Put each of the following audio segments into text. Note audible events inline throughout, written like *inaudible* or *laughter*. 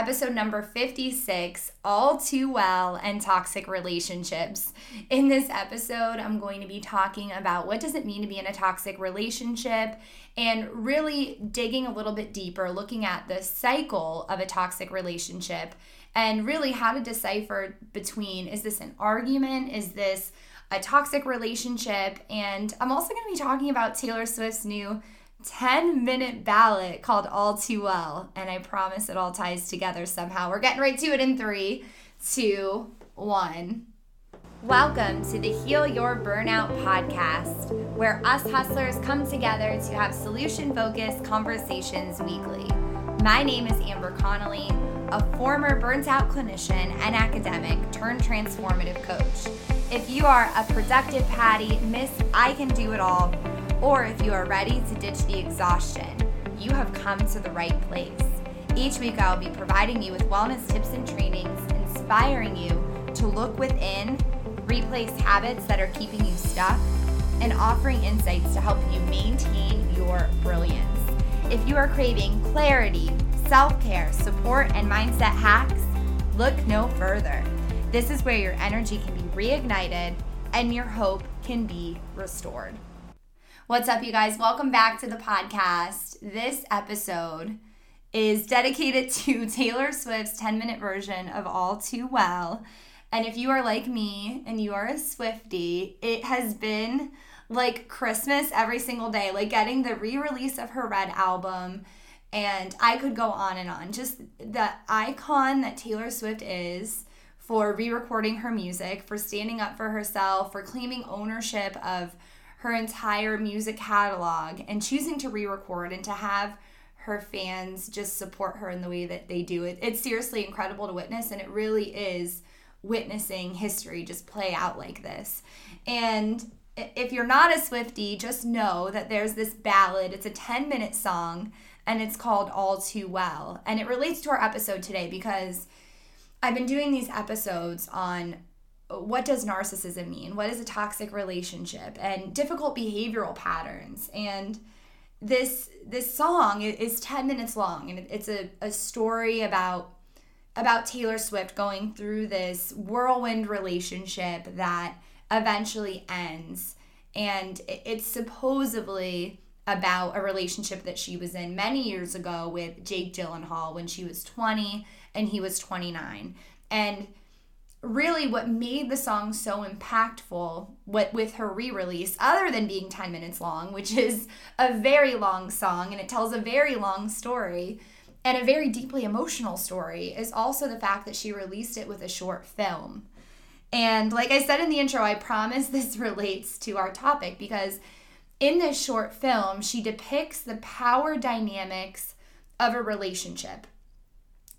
episode number 56 All Too Well and Toxic Relationships. In this episode, I'm going to be talking about what does it mean to be in a toxic relationship and really digging a little bit deeper, looking at the cycle of a toxic relationship and really how to decipher between is this an argument? Is this a toxic relationship? And I'm also going to be talking about Taylor Swift's new 10 minute ballad called All Too Well. And I promise it all ties together somehow. We're getting right to it in three, two, one. Welcome to the Heal Your Burnout podcast, where us hustlers come together to have solution focused conversations weekly. My name is Amber Connolly, a former burnt out clinician and academic turned transformative coach. If you are a productive Patty, Miss I Can Do It All, or if you are ready to ditch the exhaustion, you have come to the right place. Each week, I'll be providing you with wellness tips and trainings, inspiring you to look within, replace habits that are keeping you stuck, and offering insights to help you maintain your brilliance. If you are craving clarity, self care, support, and mindset hacks, look no further. This is where your energy can be reignited and your hope can be restored. What's up, you guys? Welcome back to the podcast. This episode is dedicated *laughs* to Taylor Swift's 10 minute version of All Too Well. And if you are like me and you are a Swifty, it has been like Christmas every single day, like getting the re release of her Red album. And I could go on and on. Just the icon that Taylor Swift is for re recording her music, for standing up for herself, for claiming ownership of her entire music catalog and choosing to re-record and to have her fans just support her in the way that they do it. It's seriously incredible to witness and it really is witnessing history just play out like this. And if you're not a Swifty, just know that there's this ballad. It's a 10 minute song and it's called All Too Well. And it relates to our episode today because I've been doing these episodes on what does narcissism mean? What is a toxic relationship? And difficult behavioral patterns. And this this song is 10 minutes long and it's a, a story about about Taylor Swift going through this whirlwind relationship that eventually ends. And it's supposedly about a relationship that she was in many years ago with Jake Gyllenhaal when she was 20 and he was 29. And really what made the song so impactful what with her re-release other than being 10 minutes long which is a very long song and it tells a very long story and a very deeply emotional story is also the fact that she released it with a short film. And like i said in the intro i promise *laughs* this relates to our topic because in this short film she depicts the power dynamics of a relationship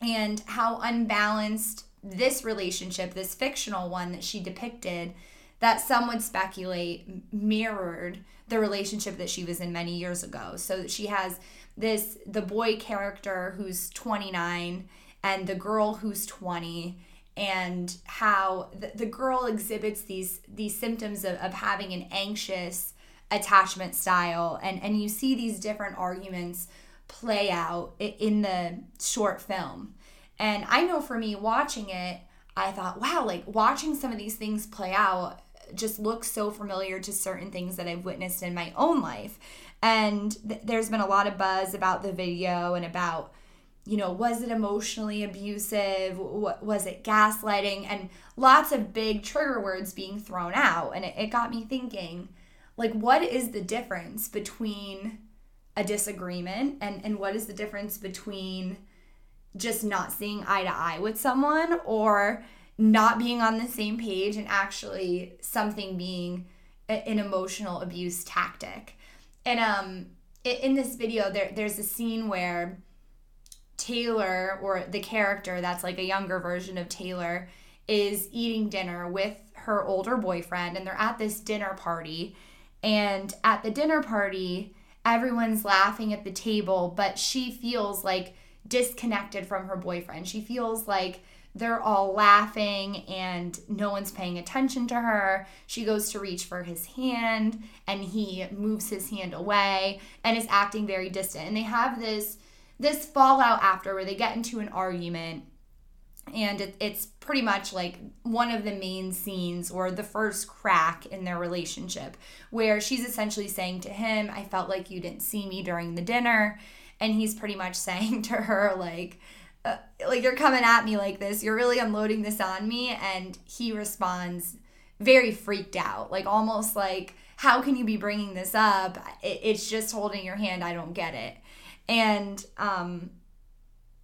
and how unbalanced this relationship, this fictional one that she depicted, that some would speculate mirrored the relationship that she was in many years ago. So she has this the boy character who's 29 and the girl who's 20 and how the, the girl exhibits these these symptoms of, of having an anxious attachment style and and you see these different arguments play out in the short film and I know for me watching it, I thought, wow, like watching some of these things play out just looks so familiar to certain things that I've witnessed in my own life. And th- there's been a lot of buzz about the video and about, you know, was it emotionally abusive? W- was it gaslighting? And lots of big trigger words being thrown out. And it, it got me thinking, like, what is the difference between a disagreement and, and what is the difference between just not seeing eye to eye with someone or not being on the same page and actually something being an emotional abuse tactic. And um in this video there there's a scene where Taylor or the character that's like a younger version of Taylor is eating dinner with her older boyfriend and they're at this dinner party and at the dinner party everyone's laughing at the table but she feels like disconnected from her boyfriend. She feels like they're all laughing and no one's paying attention to her. She goes to reach for his hand and he moves his hand away and is acting very distant. And they have this this fallout after where they get into an argument and it, it's pretty much like one of the main scenes or the first crack in their relationship where she's essentially saying to him i felt like you didn't see me during the dinner and he's pretty much *laughs* saying to her like uh, like you're coming at me like this. You're really unloading this on me. And he responds very freaked out like almost like how can you be bringing this up? It, it's just holding your hand. I don't get it. And um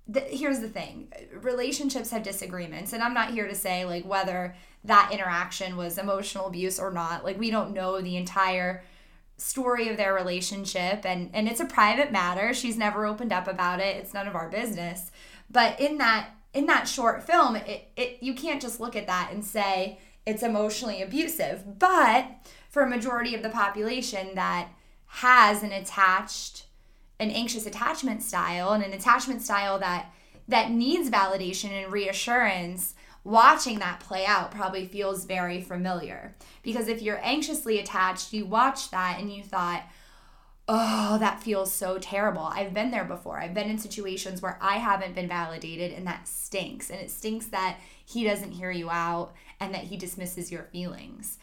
the, here's the thing. Relationships have disagreements and i'm not here to say like whether that interaction was emotional abuse or not. Like we don't know the entire story of their relationship and and it's a private matter. She's never opened up about it. It's none of our business. But in that in that short film it, it you can't just look at that and say it's emotionally abusive. But for a majority of the population that has an attached an anxious attachment style and an attachment style that that needs validation and reassurance watching that play out probably feels very familiar. Because if you're anxiously attached you watch that and you thought oh that feels so terrible. I've been there before. I've been in situations where i haven't been validated and that stinks. And it stinks that he doesn't hear you out and that he dismisses your feelings.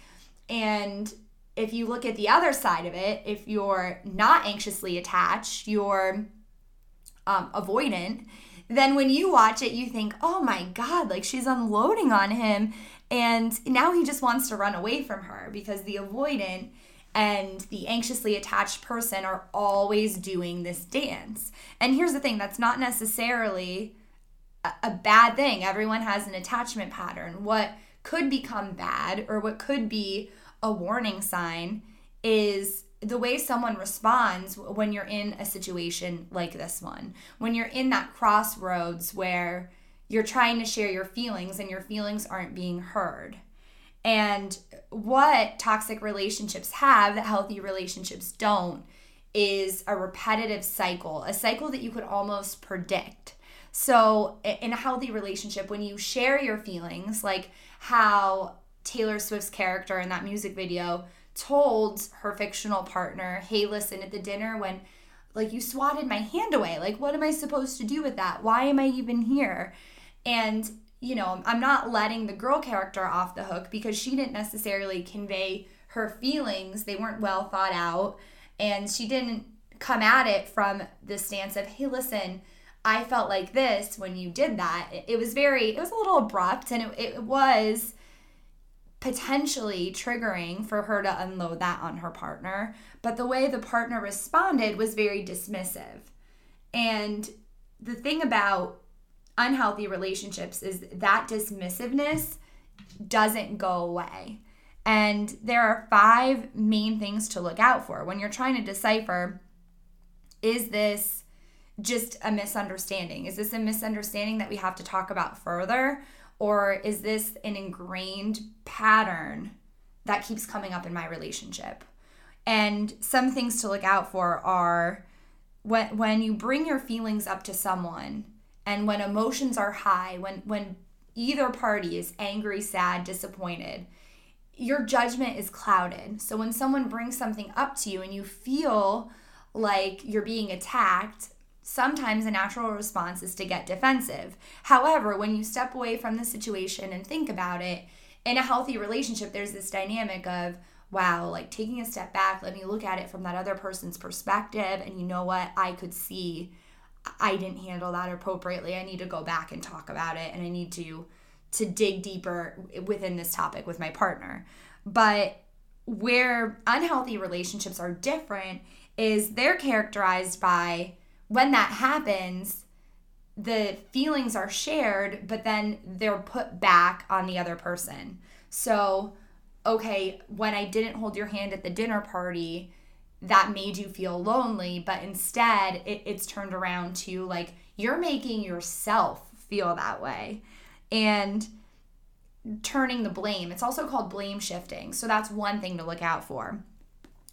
And if you look at the other side of it, if you're not anxiously attached, you're um, avoidant, then when you watch it, you think, oh my God, like she's unloading on him. And now he just wants to run away from her because the avoidant and the anxiously attached person are always doing this dance. And here's the thing that's not necessarily a, bad thing. Everyone has an attachment pattern. What could become bad or what could be a warning sign is the way someone responds when you're in a situation like this one. When you're in that crossroads where you're trying to share your feelings and your feelings aren't being heard. And what toxic relationships have that healthy relationships don't is a repetitive cycle, a cycle that you could almost predict. So, in a healthy relationship, when you share your feelings, like how Taylor Swift's character in that music video told her fictional partner, "Hey, listen, at the dinner when like you swatted my hand away. Like what am I supposed to do with that? Why am I even here?" And you know, I'm not letting the girl character off the hook because she didn't necessarily convey her feelings. They weren't well thought out and she didn't come at it from the stance of, "Hey, listen, I felt like this when you did that." It was very it was a little abrupt and it, it was potentially triggering for her to unload that on her partner. But the way the partner responded was very dismissive. And the thing about unhealthy relationships is that dismissiveness doesn't go away. And there are five main things to look out for when you're trying to decipher is this just a misunderstanding? Is this a misunderstanding that we have to talk about further? Or is this an ingrained pattern that keeps coming up in my relationship? And some things to look out for are when, when you bring your feelings up to someone and when emotions are high, when, when either party is angry, sad, disappointed, your judgment is clouded. So when someone brings something up to you and you feel like you're being attacked, sometimes a natural response is to get defensive. However, when you step away from the situation and think about it, in a healthy relationship, there's this dynamic of, wow, like taking a step back, let me look at it from that other person's perspective. And you know what? I could see I didn't handle that appropriately. I need to go back and talk about it and I need to to dig deeper within this topic with my partner. But where unhealthy relationships are different is they're characterized by when that happens, the feelings are shared, but then they're put back on the other person. So, okay, when I didn't hold your hand at the dinner party, that made you feel lonely, but instead it, it's turned around to like you're making yourself feel that way. And turning the blame. It's also called blame shifting. So that's one thing to look out for.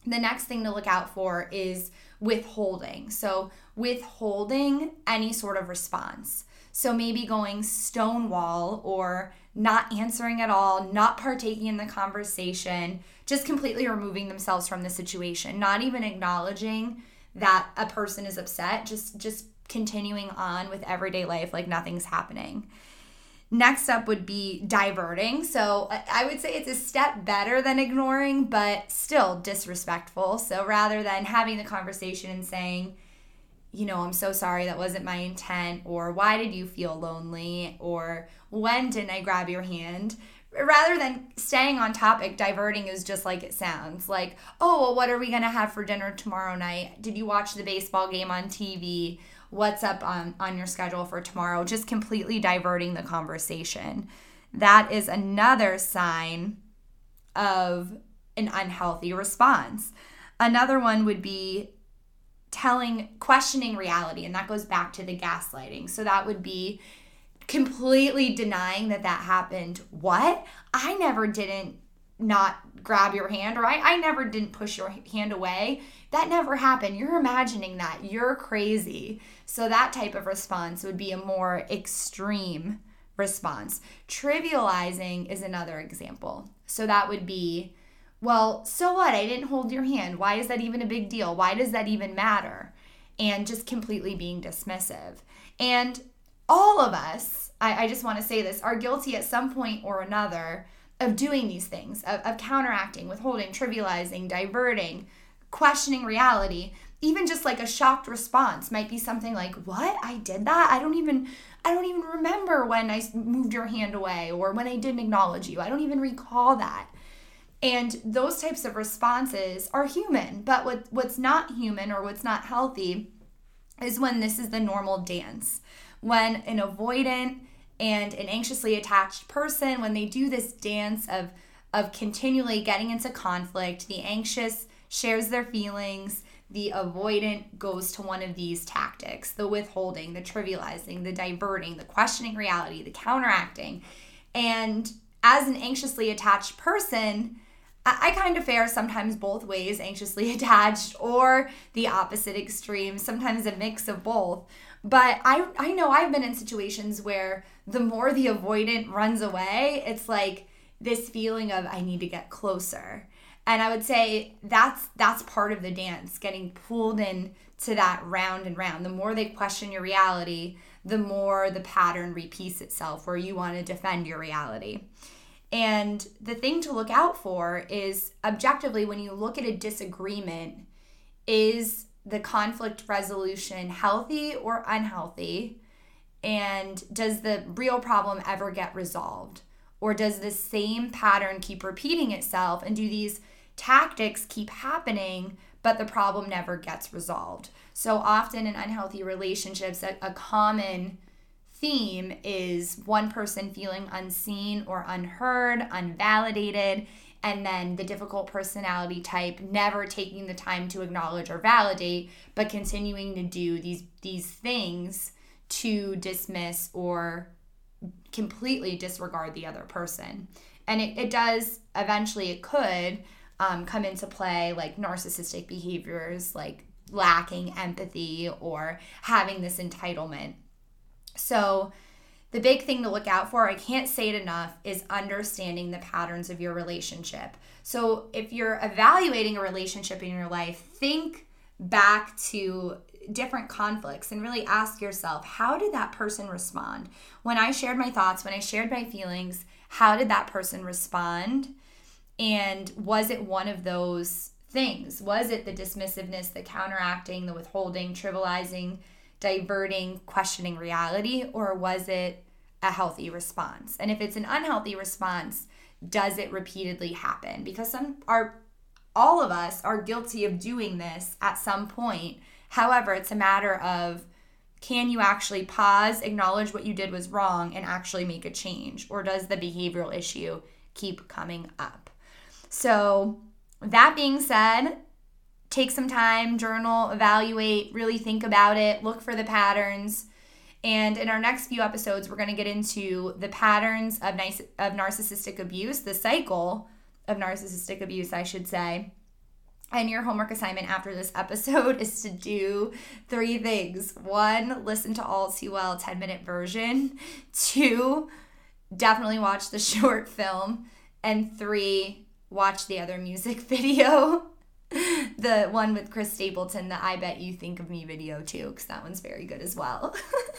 The next thing to look out for is withholding. So, withholding any sort of response. So, maybe going stonewall or not answering at all, not partaking in the conversation, just completely removing themselves from the situation, not even acknowledging that a person is upset, just just continuing on with everyday life like nothing's happening. Next up would be diverting. So I would say it's a step better than ignoring, but still disrespectful. So rather than having the conversation and saying, you know, I'm so sorry, that wasn't my intent, or why did you feel lonely, or when didn't I grab your hand? Rather than staying on topic, diverting is just like it sounds like, oh, well, what are we going to have for dinner tomorrow night? Did you watch the baseball game on TV? What's up on, on your schedule for tomorrow, just completely diverting the conversation. That is another sign of an unhealthy response. Another one would be telling, questioning reality, and that goes back to the gaslighting. So that would be completely denying that that happened. What? I never didn't not grab your hand, or I, I never didn't push your hand away. That never happened. You're imagining that. You're crazy. So, that type of response would be a more extreme response. Trivializing is another example. So, that would be, well, so what? I didn't hold your hand. Why is that even a big deal? Why does that even matter? And just completely being dismissive. And all of us, I, I just want to say this, are guilty at some point or another of doing these things, of, of counteracting, withholding, trivializing, diverting, questioning reality even just like a shocked response might be something like what? I did that? I don't even i don't even remember when i moved your hand away or when i didn't acknowledge you. I don't even recall that. And those types of responses are human but what what's not human or what's not healthy is when this is the normal dance when an avoidant and an anxiously attached person when they do this dance of of continually getting into conflict the anxious shares their feelings the avoidant goes to one of these tactics the withholding, the trivializing, the diverting, the questioning reality, the counteracting. And as an anxiously attached person, I kind of fare sometimes both ways, anxiously *laughs* attached or the opposite extreme, sometimes a mix of both. But I, I know I've been in situations where the more the avoidant runs away, it's like this feeling of I need to get closer. And i would say that's that's part of the dance getting pulled in to that round and round. The more they question your reality the more the pattern repeats itself where you want to defend your reality and the thing to look out for is objectively when you look at a disagreement is the conflict resolution healthy or unhealthy? And does the real problem ever get resolved? Or does the same pattern keep repeating itself? And do these tactics keep happening, but the problem never gets resolved. So often in unhealthy relationships, a, a common theme is one person feeling unseen or unheard, unvalidated, and then the difficult personality type never taking the time to acknowledge or validate, but continuing to do these these things to dismiss or completely disregard the other person. And it, it does eventually it could um, come into play, like narcissistic behaviors, like lacking empathy or having this entitlement. So, the big thing to look out for, I can't say it enough, is understanding the patterns of your relationship. So, if you're evaluating a relationship in your life, think back to different conflicts and really ask yourself, how did that person respond? When I shared my thoughts, when I shared my feelings, how did that person respond? And was it one of those things? Was it the dismissiveness, the counteracting, the withholding, trivializing, diverting, questioning reality, or was it a healthy response? And if it's an unhealthy response, does it repeatedly happen? Because some are all of us are guilty of doing this at some point. However, it's a matter of can you actually pause, acknowledge what you did was wrong, and actually make a change? Or does the behavioral issue keep coming up? So, that being said, take some time, journal, evaluate, really think about it, look for the patterns. And in our next few episodes, we're going to get into the patterns of nice of narcissistic abuse, the cycle of narcissistic abuse, I should say. And your homework assignment after this episode *laughs* is to do three things. One, listen to All Too Well 10 minute version. Two, definitely watch the *laughs* short film. And three, watch the other music *laughs* video. *laughs* the one with Chris Stapleton, the I Bet You Think of Me video too, because that one's very good as well.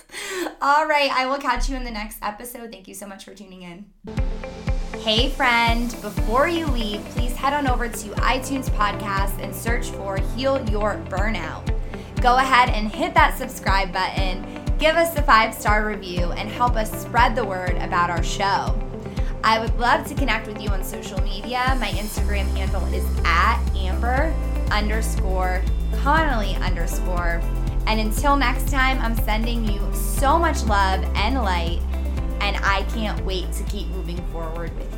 *laughs* All right, I will catch you in the next episode. Thank you so much for tuning in. Hey, friend, before you leave, please head on over to iTunes Podcast and search for Heal Your Burnout. Go ahead and hit that subscribe button, give us a five star review, and help us spread the word about our show. I would love to connect with you on social media. My Instagram handle is at Amber underscore Connolly underscore. And until next time, I'm sending you so much love and light, and I can't wait to keep moving forward with.